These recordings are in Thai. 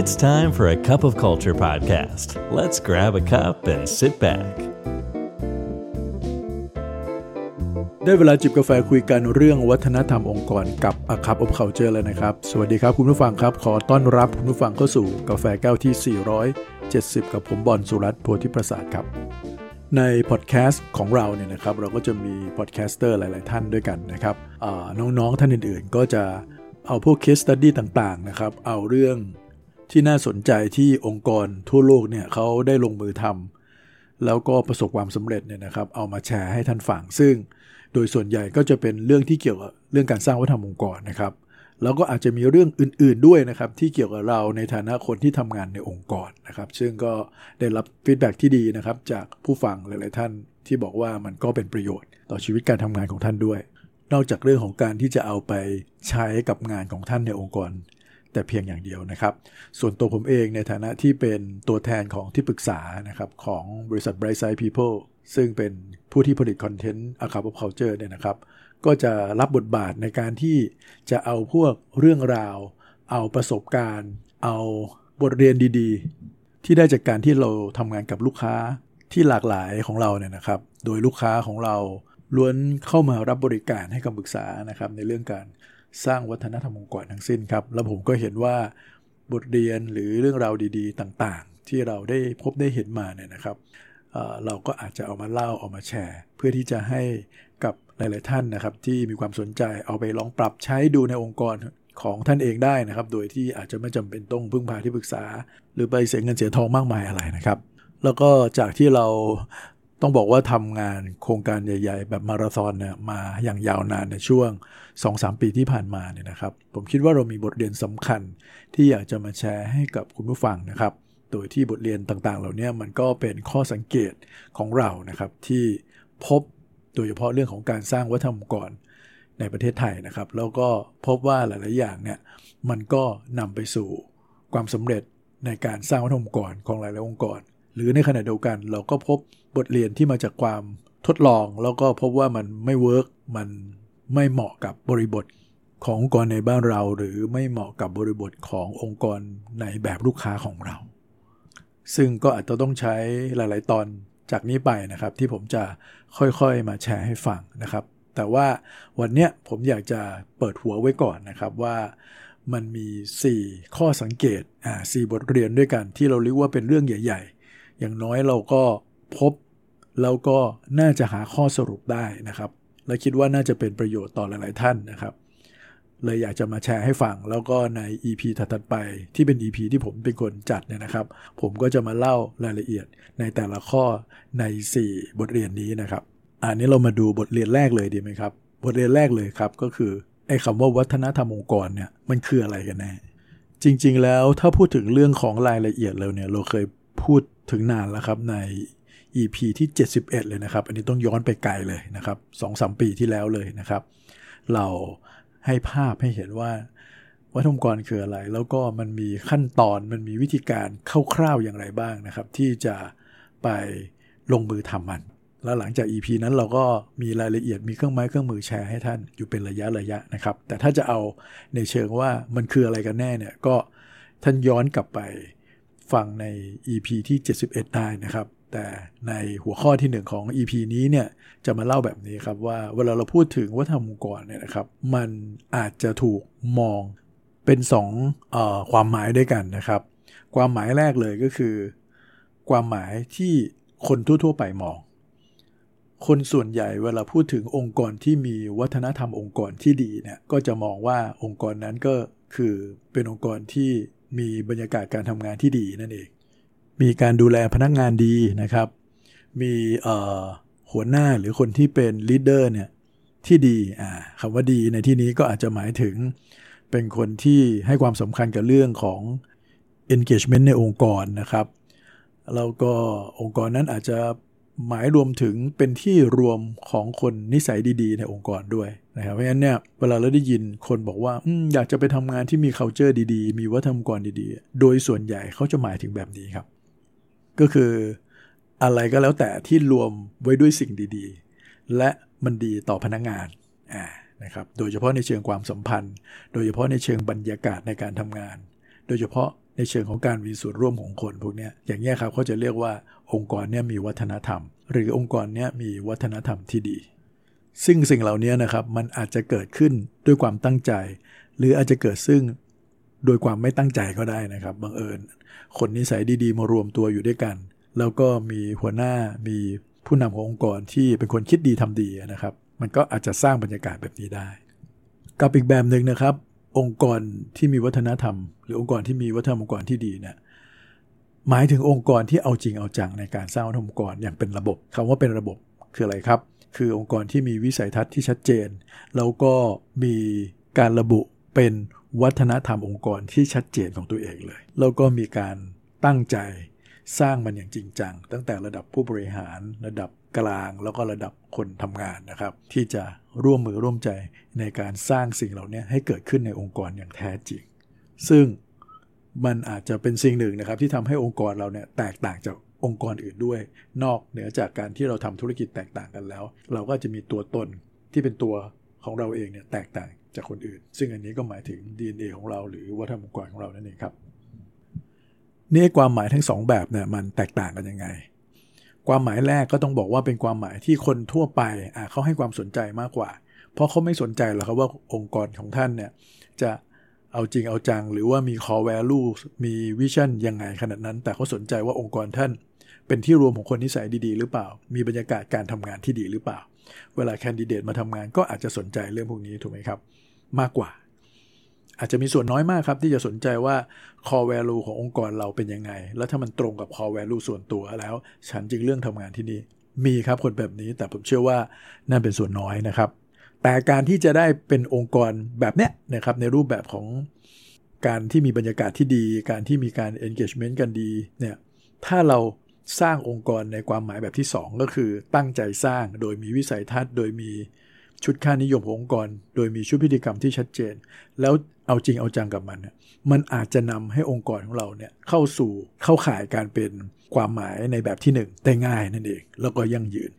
It's time for a cup of culture podcast. Let's grab a cup and sit back. ได้เวลาจิบกาแฟคุยกันเรื่องวัฒนธรรมองค์กรกับ A Cup of Culture แล้วนะครับ สวัสดีครับคุณผู้ฟังครับ ขอต้อนรับคุณผู้ฟังเข้าสู่กาแฟแก้วที่ 470 กับผมบอลสุรัตน์โพธิประสาทครับ ในพอดแคสต์ของเราเนี่ยนะครับ เราก็จะมี podcaster หลาย ๆ ท่านด้วยกันนะครับน้อง ๆ ท่านอื่น ๆ ก็จะเอาพวก case study ต่าง ๆ นะครับ เอาเรื่อง ที่น่าสนใจที่องค์กรทั่วโลกเนี่ยเขาได้ลงมือทำแล้วก็ประสบความสำเร็จเนี่ยนะครับเอามาแชร์ให้ท่านฟังซึ่ง โดยส่วนใหญ่ก็จะเป็นเรื่องที่เกี่ยวกับเรื่องการสร้างวัฒนธรรมองค์กรนะครับ แล้วก็อาจจะมีเรื่องอื่น ๆด้วยนะครับ ที่เกี่ยวกับเราในฐานะคนที่ทำงานในองค์กรนะครับ ซึ่งก็ได้รับฟีดแบ็ที่ดีนะครับจากผู้ฟังหลาย ๆ ท่านที่บอกว่ามันก็เป็นประโยชน์ต่อชีวิตการทำงานของท่านด้วยนอกจากเรื่องของการที่จะเอาไปใช้กับงานของท่านในองค์กร แต่เพียงอย่างเดียวนะครับ ส่วนตัวผมเองในฐานะที่เป็นตัวแทนของที่ปรึกษานะครับของบริษัท Brightside People ซึ่งเป็นผู้ที่ผลิตคอนเทนต์ a c a p of Culture เนี่ยนะครับ ก็จะรับบทบาทในการที่จะเอาพวกเรื่องราว เอาประสบการณ์ เอาบทเรียนดีๆ ที่ได้จากการที่เราทำงานกับลูกค้าที่หลากหลายของเราเนี่ยนะครับ โดยลูกค้าของเราล้วนเข้ามารับบริการให้คำปรึกษานะครับในเรื่องการ สร้างวัฒนธรรมองค์กรทั้งสิ้นครับ แล้วผมก็เห็นว่าบทเรียนหรือเรื่องราวดีๆ ต่างๆ ที่เราได้พบได้เห็นมาเนี่ยนะครับเเราก็อาจจะเอามาเล่าเอามาแชร์ เพื่อที่จะให้กับหลาย ๆ ท่านนะครับ ที่มีความสนใจเอาไปลองปรับใช้ดูในองค์กรของท่านเองได้นะครับ โดยที่อาจจะไม่จำเป็นต้องพึ่งพาที่ปรึกษา หรือไปเสียเงินเสียทองมากมายอะไรนะครับ แล้วก็จากที่เรา ต้องบอกว่าทำงานโครงการใหญ่ ๆ แบบมาราธอนเนี่ยมาอย่างยาวนานในช่วง 2-3 ปีที่ผ่านมาเนี่ยนะครับ ผมคิดว่าเรามีบทเรียนสำคัญที่อยากจะมาแชร์ให้กับคุณผู้ฟังนะครับ โดยที่บทเรียนต่างๆ เหล่านี้มันก็เป็นข้อสังเกตของเรานะครับที่พบโดยเฉพาะเรื่องของการสร้างวัฒนธรรมองค์กรในประเทศไทยนะครับ แล้วก็พบว่าหลายๆอย่างเนี่ยมันก็นำไปสู่ความสำเร็จในการสร้างวัฒนธรรมองค์กรของหลายๆองค์กร หรือในขณะเดียวกัน เราก็พบบทเรียนที่มาจากความทดลอง แล้วก็พบว่ามันไม่เวิร์กมันไม่เหมาะกับบริบทขององค์กรในบ้านเรา หรือไม่เหมาะกับบริบทขององค์กรในแบบลูกค้าของเรา ซึ่งก็อาจจะต้องใช้หลาย ๆ ตอนจากนี้ไปนะครับ ที่ผมจะค่อยๆมาแชร์ให้ฟังนะครับ แต่ว่าวันเนี้ยผมอยากจะเปิดหัวไว้ก่อนนะครับว่ามันมี 4 ข้อสังเกตอ่าสบทเรียนด้วยกันที่เราเรียกว่าเป็นเรื่องใหญ่ ๆ อย่างน้อยเราก็พบแล้วก็น่าจะหาข้อสรุปได้นะครับ และคิดว่าน่าจะเป็นประโยชน์ต่อหลาย ๆ ท่านนะครับ เลยอยากจะมาแชร์ให้ฟัง แล้วก็ใน EP ถัดๆไปที่เป็น EP ที่ผมเป็นคนจัดเนี่ยนะครับ ผมก็จะมาเล่ารายละเอียดในแต่ละข้อใน 4 บทเรียนนี้นะครับ อันนี้เรามาดูบทเรียนแรกเลยดีไหมครับ บทเรียนแรกเลยครับก็คือไอ้คำว่าวัฒนธรรมองค์กรเนี่ยมันคืออะไรกันแน่จริง ๆ แล้วถ้าพูดถึงเรื่องของรายละเอียดแล้วเนี่ยเราเคย พูดถึงนานแล้วครับใน EP ที่ 71 เลยนะครับ อันนี้ต้องย้อนไปไกลเลยนะครับสองสามปีที่แล้วเลยนะครับ เราให้ภาพให้เห็นว่าวัฒนองค์กรคืออะไร แล้วก็มันมีขั้นตอนมันมีวิธีการคร่าวๆอย่างไรบ้างนะครับ ที่จะไปลงมือทำมัน แล้วหลังจาก EP นั้นเราก็มีรายละเอียดมีเครื่องไม้เครื่องมือแชร์ให้ท่านอยู่เป็นระยะระยะนะครับ แต่ถ้าจะเอาในเชิงว่ามันคืออะไรกันแน่เนี่ยก็ท่านย้อนกลับไป ฟังใน EP ที่ 71 ได้นะครับ แต่ในหัวข้อที่ 1 ของ EP นี้เนี่ยจะมาเล่าแบบนี้ครับว่าเวลาเราพูดถึงวัฒนธรรมองค์กรเนี่ยนะครับ มันอาจจะถูกมองเป็น2องออความหมายด้วยกันนะครับ ความหมายแรกเลยก็คือ ความหมายที่คนทั่ว ๆ ไปมอง คนส่วนใหญ่เวลาพูดถึงองค์กรที่มีวัฒนธรรมองค์กรที่ดีเนี่ยก็จะมองว่าองค์กรนั้นก็คือเป็นองค์กรที่ มีบรรยากาศการทำงานที่ดีนั่นเอง มีการดูแลพนักงานดีนะครับ มีหัวหน้าหรือคนที่เป็นลีดเดอร์เนี่ยที่ดีคำว่าดีในที่นี้ก็อาจจะหมายถึงเป็นคนที่ให้ความสำคัญกับเรื่องของ engagement ในองค์กรนะครับแล้วก็องค์กรนั้นอาจจะหมายรวมถึงเป็นที่รวมของคนนิสัยดี ๆ ในองค์กรด้วย นะครับเพราะฉะนั้นเนี่ยเวลาเราได้ยินคนบอกว่าออยากจะไปทำงานที่มี culture ดีๆ มีวัฒนธรรมองค์กรดีๆ โดยส่วนใหญ่เขาจะหมายถึงแบบนี้ครับ ก็คืออะไรก็แล้วแต่ที่รวมไว้ด้วยสิ่งดีๆ และมันดีต่อพนักงานอ่านะครับโดยเฉพาะในเชิงความสัมพันธ์ โดยเฉพาะในเชิงบรรยากาศในการทำงาน โดยเฉพาะในเชิงของการมีส่วนร่วมของคนพวกนี้อย่างนี้ครับเขาจะเรียกว่าองค์กรเนี่ยมีวัฒนธรรม หรือองค์กรเนี่ยมีวัฒนธรรมที่ดี ซึ่งสิ่งเหล่านี้นะครับมันอาจจะเกิดขึ้นด้วยความตั้งใจ หรืออาจจะเกิดซึ่งโดยความไม่ตั้งใจก็ได้นะครับบังเอิญ คนนิสัยดีๆ มารวมตัวอยู่ด้วยกัน แล้วก็มีหัวหน้ามีผู้นำขององค์กรที่เป็นคนคิดดีทำดีนะครับ มันก็อาจจะสร้างบรรยากาศแบบนี้ได้ กับอีกแบบหนึ่งนะครับ องค์กรที่มีวัฒนธรรม หรือองค์กรที่มีวัฒนธรรมองค์กรที่ดีเนี่ยหมายถึงองค์กรที่เอาจริงเอาจังในการสร้างองค์กรอย่างเป็นระบบคำว่าเป็นระบบคืออะไรครับ คือองค์กรที่มีวิสัยทัศน์ที่ชัดเจน แล้วก็มีการระบุเป็นวัฒนธรรมองค์กรที่ชัดเจนของตัวเองเลย แล้วก็มีการตั้งใจสร้างมันอย่างจริงจัง ตั้งแต่ระดับผู้บริหารระดับกลางแล้วก็ระดับคนทำงานนะครับ ที่จะร่วมมือร่วมใจในการสร้างสิ่งเหล่านี้ให้เกิดขึ้นในองค์กรอย่างแท้จริง ซึ่งมันอาจจะเป็นสิ่งหนึ่งนะครับที่ทำให้องค์กรเราเนี่ยแตกต่างจาก องค์กรอื่นด้วย นอกเหนือจากการที่เราทำธุรกิจแตกต่างกันแล้ว เราก็จะมีตัวตนที่เป็นตัวของเราเองเนี่ยแตกต่างจากคนอื่น ซึ่งอันนี้ก็หมายถึง DNA ของเราหรือวัฒนธรรมองค์กรของเรานั่นเองครับนี่ความหมายทั้งสองแบบเนี่ยมันแตกต่างกันยังไง ความหมายแรกก็ต้องบอกว่าเป็นความหมายที่คนทั่วไปอะเขาให้ความสนใจมากกว่า เพราะเขาไม่สนใจหรอกครับว่าองค์กรของท่านเนี่ยจะ เอาจริงเอาจัง หรือว่ามี core value มีวิชั่นยังไงขนาดนั้น แต่เขาสนใจว่าองค์กรท่าน เป็นที่รวมของคนนิสัยดีๆ หรือเปล่า มีบรรยากาศการทำงานที่ดีหรือเปล่า เวลาแคนดิเดตมาทำงานก็อาจจะสนใจเรื่องพวกนี้ถูกไหมครับ มากกว่า อาจจะมีส่วนน้อยมากครับที่จะสนใจว่า core value ขององค์กรเราเป็นยังไง แล้วถ้ามันตรงกับ core value ส่วนตัวแล้ว ฉันจึงเรื่องทำงานที่นี่มีครับคนแบบนี้แต่ผมเชื่อว่านั่นเป็นส่วนน้อยนะครับ แต่การที่จะได้เป็นองค์กรแบบเนี้ยนะครับในรูปแบบของการที่มีบรรยากาศที่ดี การที่มีการ engagement กันดีเนี่ยถ้าเราสร้างองค์กรในความหมายแบบที่ 2 ก็คือตั้งใจสร้างโดยมีวิสัยทัศน์ โดยมีชุดค่านิยมขององค์กร โดยมีชุดพฤติกรรมที่ชัดเจน แล้วเอาจริงเอาจังกับมันเนี่ยมันอาจจะนำให้องค์กรของเราเนี่ยเข้าสู่เข้าข่ายการเป็นความหมายในแบบที่ 1 ได้ง่ายนั่นเอง แล้วก็ยั่งยืน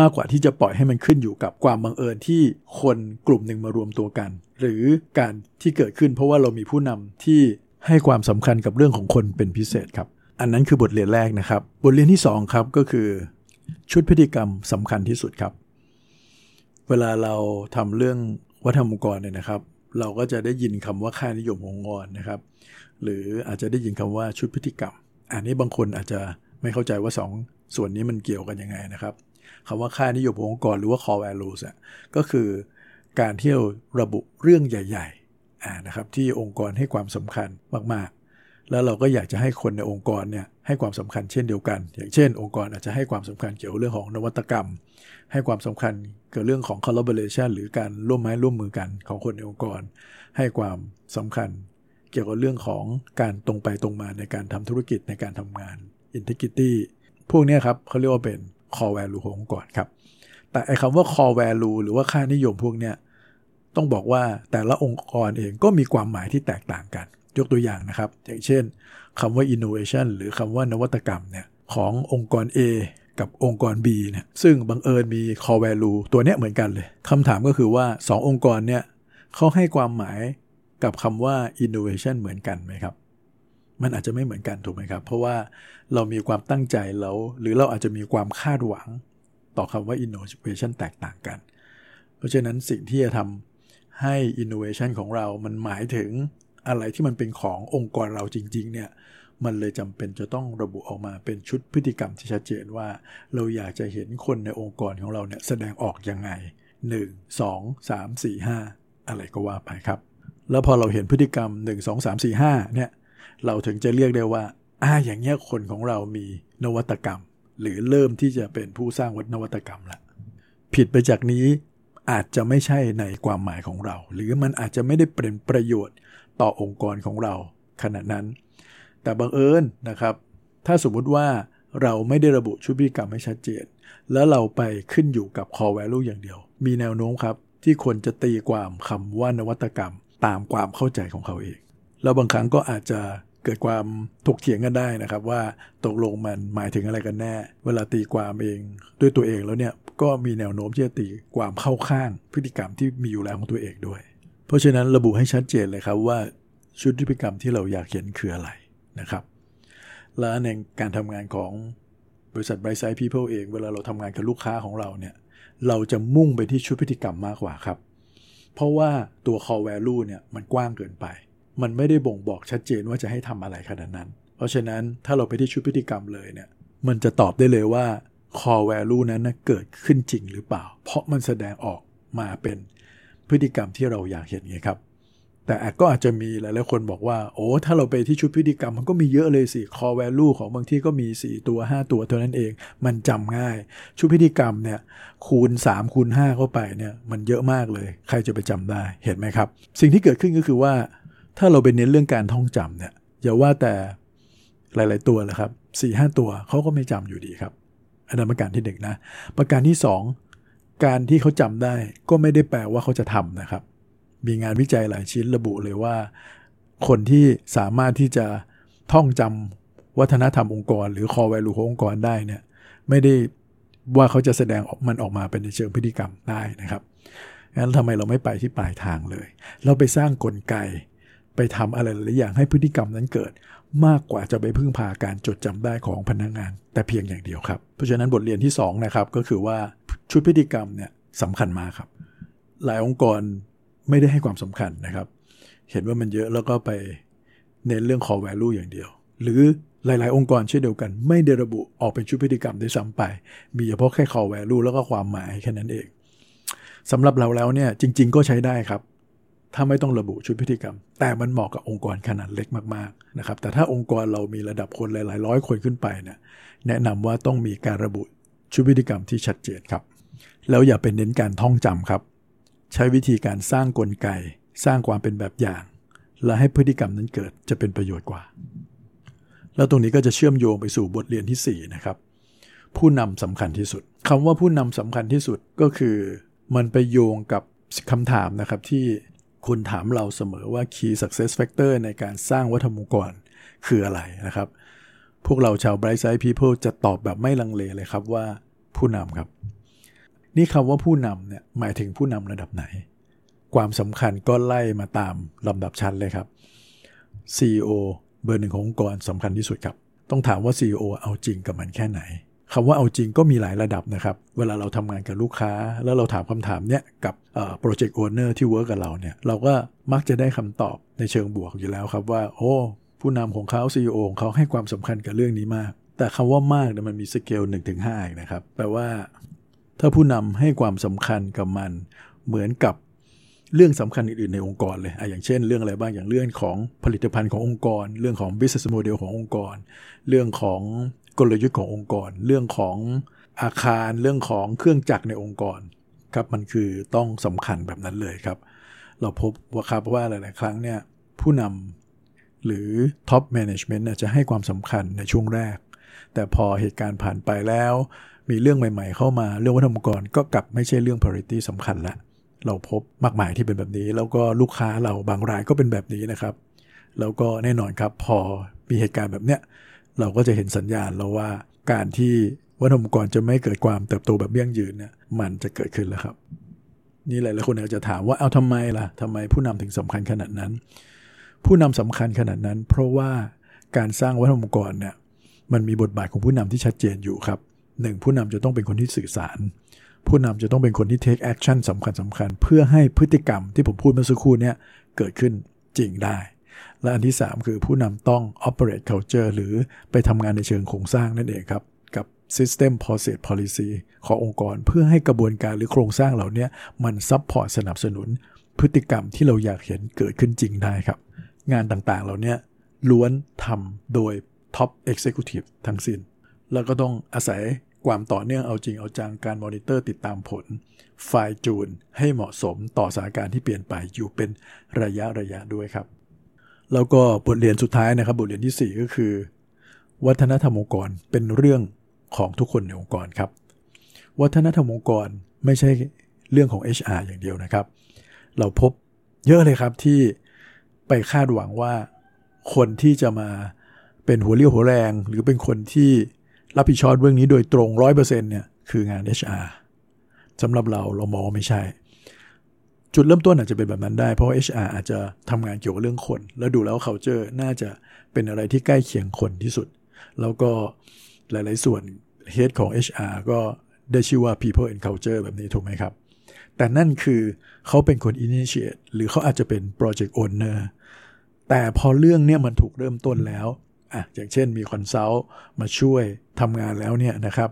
มากกว่าที่จะปล่อยให้มันขึ้นอยู่กับความบังเอิญที่คนกลุ่มหนึ่งมารวมตัวกัน หรือการที่เกิดขึ้นเพราะว่าเรามีผู้นำที่ให้ความสำคัญกับเรื่องของคนเป็นพิเศษครับ อันนั้นคือบทเรียนแรกนะครับ บทเรียนที่2ครับก็คือ ชุดพฤติกรรมสำคัญที่สุดครับ เวลาเราทำเรื่องวัฒนธรรมองค์กรเนี่ยนะครับ เราก็จะได้ยินคำว่าค่านิยมขององค์กรนะครับ หรืออาจจะได้ยินคำว่าชุดพฤติกรรม อันนี้บางคนอาจจะไม่เข้าใจว่า 2ส่วนนี้มันเกี่ยวกันยังไงนะครับ คำว่าค่านิยมขององค์กรหรือว่า core values อะก็คือการที่เราระบุเรื่องใหญ่ๆนะครับที่องค์กรให้ความสำคัญมากๆ แล้วเราก็อยากจะให้คนในองค์กรเนี่ยให้ความสำคัญเช่นเดียวกัน อย่างเช่น องค์กรอาจจะให้ความสำคัญเกี่ยวกับเรื่องของนวัตกรรม ให้ความสำคัญเกี่ยวกับเรื่องของ collaboration หรือการร่วมไม้ร่วมมือกันของคนในองค์กร ให้ความสำคัญเกี่ยวกับเรื่องของการตรงไปตรงมาในการทำธุรกิจในการทำงาน integrity พวกนี้ครับเขาเรียกว่าเป็น core value ขององค์กรครับ แต่ไอ้คำว่า core value หรือว่าค่านิยมพวกเนี้ยต้องบอกว่าแต่ละองค์กรเองก็มีความหมายที่แตกต่างกัน ยกตัวอย่างนะครับ อย่างเช่นคำว่า innovation หรือคำว่านวัตกรรมเนี่ยขององค์กร A กับองค์กร B เนี่ยซึ่งบังเอิญมี core value ตัวเนี้ยเหมือนกันเลยคำถามก็คือว่า 2 องค์กรเนี่ยเขาให้ความหมายกับคำว่า innovation เหมือนกันไหมครับ มันอาจจะไม่เหมือนกันถูกไหมครับ เพราะว่าเรามีความตั้งใจแล้ว หรือเราอาจจะมีความคาดหวังต่อคำว่า innovation แตกต่างกัน เพราะฉะนั้นสิ่งที่จะทำให้ innovation ของเรา มันหมายถึงอะไรที่มันเป็นขององค์กรเราจริง ๆ เนี่ย มันเลยจำเป็นจะต้องระบุออกมาเป็นชุดพฤติกรรมที่ชัดเจนว่า เราอยากจะเห็นคนในองค์กรของเราเนี่ยแสดงออกยังไง 1 2 3 4 5 อะไรก็ว่าไปครับ แล้วพอเราเห็นพฤติกรรม 1 2 3 4 5เนี่ย เราถึงจะเรียกได้ว่าอ่าอย่างเงี้ยคนของเรามีนวัตกรรม หรือเริ่มที่จะเป็นผู้สร้างวัฒนวัตกรรมละผิดไปจากนี้อาจจะไม่ใช่ในความหมายของเรา หรือมันอาจจะไม่ได้เป็นประโยชน์ต่อองค์กรของเราขณะนั้น แต่บังเอิญนะครับ ถ้าสมมุติว่าเราไม่ได้ระบุชุดพฤติกรรมให้ชัดเจน แล้วเราไปขึ้นอยู่กับ core value อย่างเดียว มีแนวโน้มครับ ที่คนจะตีความคำว่านวัตกรรมตามความเข้าใจของเขาเอง แล้วบางครั้งก็อาจจะเกิดความถกเถียงกันได้นะครับ ว่าตกลงมันหมายถึงอะไรกันแน่ เวลาตีความเอง ด้วยตัวเองแล้วเนี่ยก็มีแนวโน้มที่จะตีความเข้าข้างพฤติกรรมที่มีอยู่แล้วของตัวเองด้วย เพราะฉะนั้นระบุให้ชัดเจนเลยครับว่าชุดพฤติกรรมที่เราอยากเห็นคืออะไรนะครับ และในการทำงานของบริษัท Bright Side People เองเวลาเราทำงานกับลูกค้าของเราเนี่ยเราจะมุ่งไปที่ชุดพฤติกรรมมากกว่าครับ เพราะว่าตัว core value เนี่ยมันกว้างเกินไป มันไม่ได้บ่งบอกชัดเจนว่าจะให้ทำอะไรขนาดนั้น เพราะฉะนั้นถ้าเราไปที่ชุดพฤติกรรมเลยเนี่ย มันจะตอบได้เลยว่า core value นั้นนะเกิดขึ้นจริงหรือเปล่า เพราะมันแสดงออกมาเป็นพฤติกรรมที่เราอยากเห็นไงครับ แต่ก็อาจจะมีหลายๆคนบอกว่า โอ้ ถ้าเราไปที่ชุดพฤติกรรมมันก็มีเยอะเลยสิ core value ของบางที่ก็มี 4 ตัว 5 ตัวเท่านั้นเอง มันจำง่าย ชุดพฤติกรรมเนี่ยคูณ 3 คูณ 5 เข้าไปเนี่ยมันเยอะมากเลย ใครจะไปจำได้เห็นไหมครับ สิ่งที่เกิดขึ้นก็คือว่า ถ้าเราไปเน้นเรื่องการท่องจำเนี่ยอย่าว่าแต่หลาย ๆ ตัวเลยครับ4ี่ห้าตัวเขาก็ไม่จำอยู่ดีครับ อันนั้นประการที่หนึ่งนะประการที่สองการที่เขาจำได้ก็ไม่ได้แปลว่าเขาจะทำนะครับ มีงานวิจัยหลายชิ้นระบุเลยว่า คนที่สามารถที่จะท่องจำวัฒนธรรมองค์กร หรือคอแวลูขององค์กรได้เนี่ยไม่ได้ว่าเขาจะแสดงออกมันออกมาเป็นในเชิงพฤติกรรมได้นะครับงั้นทำไมเราไม่ไปที่ปลายทางเลย เราไปสร้างกลไก ไปทำอะไรหลายอย่างให้พฤติกรรมนั้นเกิด มากกว่าจะไปพึ่งพาการจดจำได้ของพนักงงาน แต่เพียงอย่างเดียวครับ เพราะฉะนั้นบทเรียนที่2นะครับก็คือว่าชุดพฤติกรรมเนี่ยสำคัญมากครับ หลายองค์กรไม่ได้ให้ความสำคัญนะครับ เห็นว่ามันเยอะแล้วก็ไปเน้นเรื่อง core value อย่างเดียว หรือหลาย ๆ องค์กรเช่นเดียวกัน ไม่ได้ระบุออกเป็นชุดพฤติกรรมด้วยซ้ำไป มีเฉพาะแค่ core value แล้วก็ความหมายแค่นั้นเองสำหรับเราแล้วเนี่ยจริง ๆ ก็ใช้ได้ครับ ถ้าไม่ต้องระบุชุดพฤติกรรม แต่มันเหมาะกับองค์กรขนาดเล็กมากๆนะครับแต่ถ้าองค์กรเรามีระดับคนหลายๆร้อยคนขึ้นไปเนี่ยแนะนำว่าต้องมีการระบุชุดพฤติกรรมที่ชัดเจนครับ แล้วอย่าเป็นเน้นการท่องจำครับ ใช้วิธีการสร้างกลไก สร้างความเป็นแบบอย่าง และให้พฤติกรรมนั้นเกิดจะเป็นประโยชน์กว่า แล้วตรงนี้ก็จะเชื่อมโยงไปสู่บทเรียนที่ 4 นะครับผู้นำสำคัญที่สุดคำว่าผู้นำสำคัญที่สุดก็คือ มันไปโยงกับคำถามนะครับที่ คุณถามเราเสมอว่า key success factor ในการสร้างวัฒนมองค์กรคืออะไรนะครับ พวกเราชาว Bright Side People จะตอบแบบไม่ลังเลเลยครับว่าผู้นำครับ นี่คำว่าผู้นำเนี่ยหมายถึงผู้นำระดับไหน ความสำคัญก็ไล่มาตามลำดับชั้นเลยครับ CEO เบอร์หนึ่งขององค์กรสำคัญที่สุดครับ ต้องถามว่า CEO เอาจริงกับมันแค่ไหน คำว่าเอาจริงก็มีหลายระดับนะครับ เวลาเราทำงานกับลูกค้า แล้วเราถามคำถามเนี้ยกับ project owner ที่ work กับเราเนี่ยเราก็มักจะได้คำตอบในเชิงบวกอยู่แล้วครับว่า โอ้ ผู้นำของเขา CEO ของเขาให้ความสำคัญกับเรื่องนี้มาก แต่คำว่ามากเนี่ยมันมีสเกล1-5ถึงนะครับแปลว่า ถ้าผู้นำให้ความสำคัญกับมัน เหมือนกับเรื่องสำคัญอื่นๆในองค์กรเลยอะอย่างเช่น เรื่องอะไรบ้าง อย่างเรื่องของผลิตภัณฑ์ขององค์กร เรื่องของ business model ขององค์กร เรื่องของ กลยุทธ์ขององค์กร เรื่องของอาคารเรื่องของเครื่องจักรในองค์กรครับมันคือต้องสำคัญแบบนั้นเลยครับ เราพบว่าครับว่าหลายๆครั้งเนี่ยผู้นำหรือ top management จะให้ความสำคัญในช่วงแรก แต่พอเหตุการณ์ผ่านไปแล้ว มีเรื่องใหม่ๆ เข้ามาเรื่องวัฒนธรรมองค์กรก็กลับไม่ใช่เรื่อง priority สำคัญละเราพบมากมายที่เป็นแบบนี้ แล้วก็ลูกค้าเราบางรายก็เป็นแบบนี้นะครับ แล้วก็แน่นอนครับพอมีเหตุการณ์แบบเนี้ย เราก็จะเห็นสัญญาณแล้วว่าการที่วัฒนธรรมองค์กรจะไม่เกิดความเติบโตแบบยั่งยืนเนี่ยมันจะเกิดขึ้นแล้วครับนี่หลายๆคนอาจจะถามว่าเอาทำไมล่ะทำไมผู้นำถึงสำคัญขนาดนั้น ผู้นำสำคัญขนาดนั้น เพราะว่าการสร้างวัฒนธรรมองค์กรเนี่ยมันมีบทบาทของผู้นำที่ชัดเจนอยู่ครับหนึ่งผู้นำจะต้องเป็นคนที่สื่อสาร ผู้นำจะต้องเป็นคนที่ take action สำคัญสำคัญ เพื่อให้พฤติกรรมที่ผมพูดเมื่อสักครู่นี้เกิดขึ้นจริงได้ และอันที่ 3 คือผู้นำต้อง operate culture หรือไปทำงานในเชิงโครงสร้างนั่นเองครับ กับ system process policy ขององค์กรเพื่อให้กระบวนการหรือโครงสร้างเหล่านี้มัน support สนับสนุน พฤติกรรมที่เราอยากเห็นเกิดขึ้นจริงได้ครับ งานต่างๆเหล่านี้ล้วนทำโดย top executive ทั้งสิน้น แล้วก็ต้องอาศัยความต่อเนื่องเอาจริงเอาจังการมอนิเตอร์ติดตามผลไฟจูนให้เหมาะสมต่อสถานการณ์ที่เปลี่ยนไปอยู่เป็นระยะระยะด้วยครับ แล้วก็บทเรียนสุดท้ายนะครับบทเรียนที่ 4 ก็คือ วัฒนธรรมองค์กรเป็นเรื่องของทุกคนในองค์กรครับ วัฒนธรรมองค์กรไม่ใช่เรื่องของ HR อย่างเดียวนะครับ เราพบเยอะเลยครับที่ไปคาดหวังว่าคนที่จะมาเป็นหัวเรี่ยวหัวแรง หรือเป็นคนที่รับผิดชอบเรื่องนี้โดยตรงร้อยเปอร์เซ็นต์เนี่ยคืองาน HR สำหรับเราเรามองไม่ใช่ จุดเริ่มต้นอาจจะเป็นแบบนั้นได้ เพราะว่า HR อาจจะทำงานเกี่ยวกับเรื่องคน แล้วดูแล้ว culture น่าจะเป็นอะไรที่ใกล้เคียงคนที่สุด แล้วก็หลาย ๆ ส่วน head ของ HR ก็ได้ชื่อว่า people and culture แบบนี้ถูกไหมครับ แต่นั่นคือเขาเป็นคน initiate หรือเขาอาจจะเป็น project owner แต่พอเรื่องเนี้ยมันถูกเริ่มต้นแล้วอะอย่างเช่นมี consult มาช่วยทำงานแล้วเนี่ยนะครับ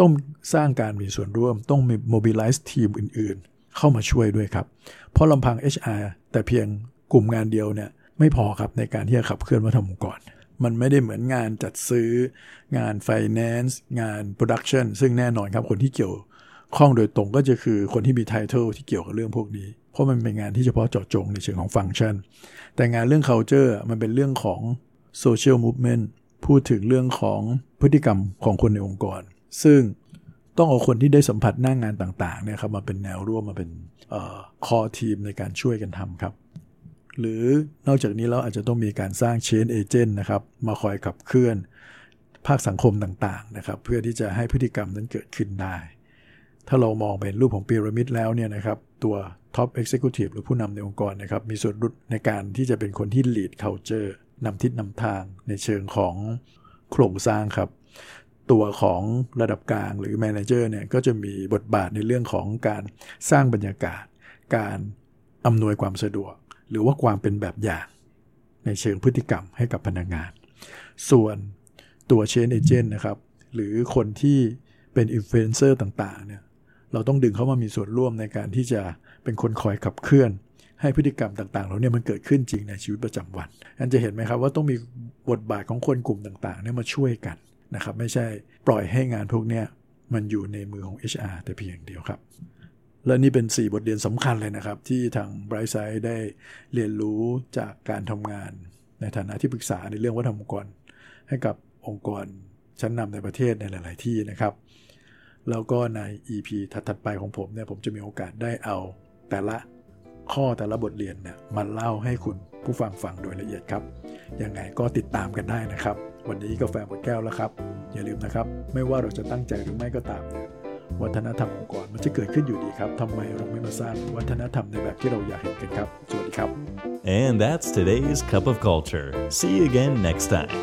ต้องสร้างการมีส่วนร่วมต้องมี mobilize ทีมอื่นๆ เข้ามาช่วยด้วยครับ เพราะลำพัง HR แต่เพียงกลุ่มงานเดียวเนี่ยไม่พอครับในการที่จะขับเคลื่อนวัฒนธรรมองค์กรมันไม่ได้เหมือนงานจัดซื้องาน finance งาน production ซึ่งแน่นอนครับคนที่เกี่ยวข้องโดยตรงก็จะคือคนที่มี title ที่เกี่ยวกับเรื่องพวกนี้ เพราะมันเป็นงานที่เฉพาะเจาะจงในเชิงของฟังก์ชัน แต่งานเรื่อง culture มันเป็นเรื่องของ social movement พูดถึงเรื่องของพฤติกรรมของคนในองค์กร ซึ่ง ต้องเอาคนที่ได้สัมผัสหน้างงานต่างๆเนี่ยครับมาเป็นแนวร่วมมาเป็นคอทีมในการช่วยกันทำครับ หรือนอกจากนี้เราอาจจะต้องมีการสร้างเชนเอเจนต์นะครับมาคอยขับเคลื่อนภาคสังคมต่างๆนะครับเพื่อที่จะให้พฤติกรรมนั้นเกิดขึ้นได้ ถ้าเรามองเป็นรูปของพีระมิดแล้วเนี่ยนะครับตัว top executive หรือผู้นำในองค์กรนะครับมีส่วนร่วมในการที่จะเป็นคนที่ lead culture นำทิศนำทางในเชิงของโครงสร้างครับ ตัวของระดับกลางหรือ manager เนี่ยก็จะมีบทบาทในเรื่องของการสร้างบรรยากาศ การอำนวยความสะดวก หรือว่าความเป็นแบบอย่าง ในเชิงพฤติกรรมให้กับพนักงาน ส่วนตัว change agent นะครับ หรือคนที่เป็นอินฟลูเอนเซอร์ต่างๆเนี่ยเราต้องดึงเข้ามามีส่วนร่วมในการที่จะเป็นคนคอยขับเคลื่อน ให้พฤติกรรมต่างๆเหล่านี้มันเกิดขึ้นจริงในชีวิตประจำวันอันจะเห็นไหมครับว่าต้องมีบทบาทของคนกลุ่มต่างๆเนี่ยมาช่วยกัน นะครับไม่ใช่ปล่อยให้งานพวกนี้มันอยู่ในมือของ HR แต่เพียงอย่างเดียวครับ และนี่เป็น 4 บทเรียนสำคัญเลยนะครับ ที่ทาง Bright Side ได้เรียนรู้จากการทำงาน ในฐานะที่ปรึกษาในเรื่องวัฒนธรรมองค์กร ให้กับองค์กรชั้นนำในประเทศในหลาย ๆ ที่นะครับ แล้วก็ใน EP ถัด ๆ ไปของผมเนี่ยผมจะมีโอกาสได้เอาแต่ละข้อแต่ละบทเรียนเนี่ยมาเล่าให้คุณผู้ฟังฟังโดยละเอียดครับ ยังไงก็ติดตามกันได้นะครับ วันนี้กาแฟหมดแก้วแล้วครับ อย่าลืมนะครับ ไม่ว่าเราจะตั้งใจหรือไม่ก็ตามเนี่ยวัฒนธรรมองค์กรมันจะเกิดขึ้นอยู่ดีครับทำไมเราไม่มาสร้างวัฒนธรรมในแบบที่เราอยากเห็นกันครับ สวัสดีครับ And that's today's Cup of Culture. See you again next time.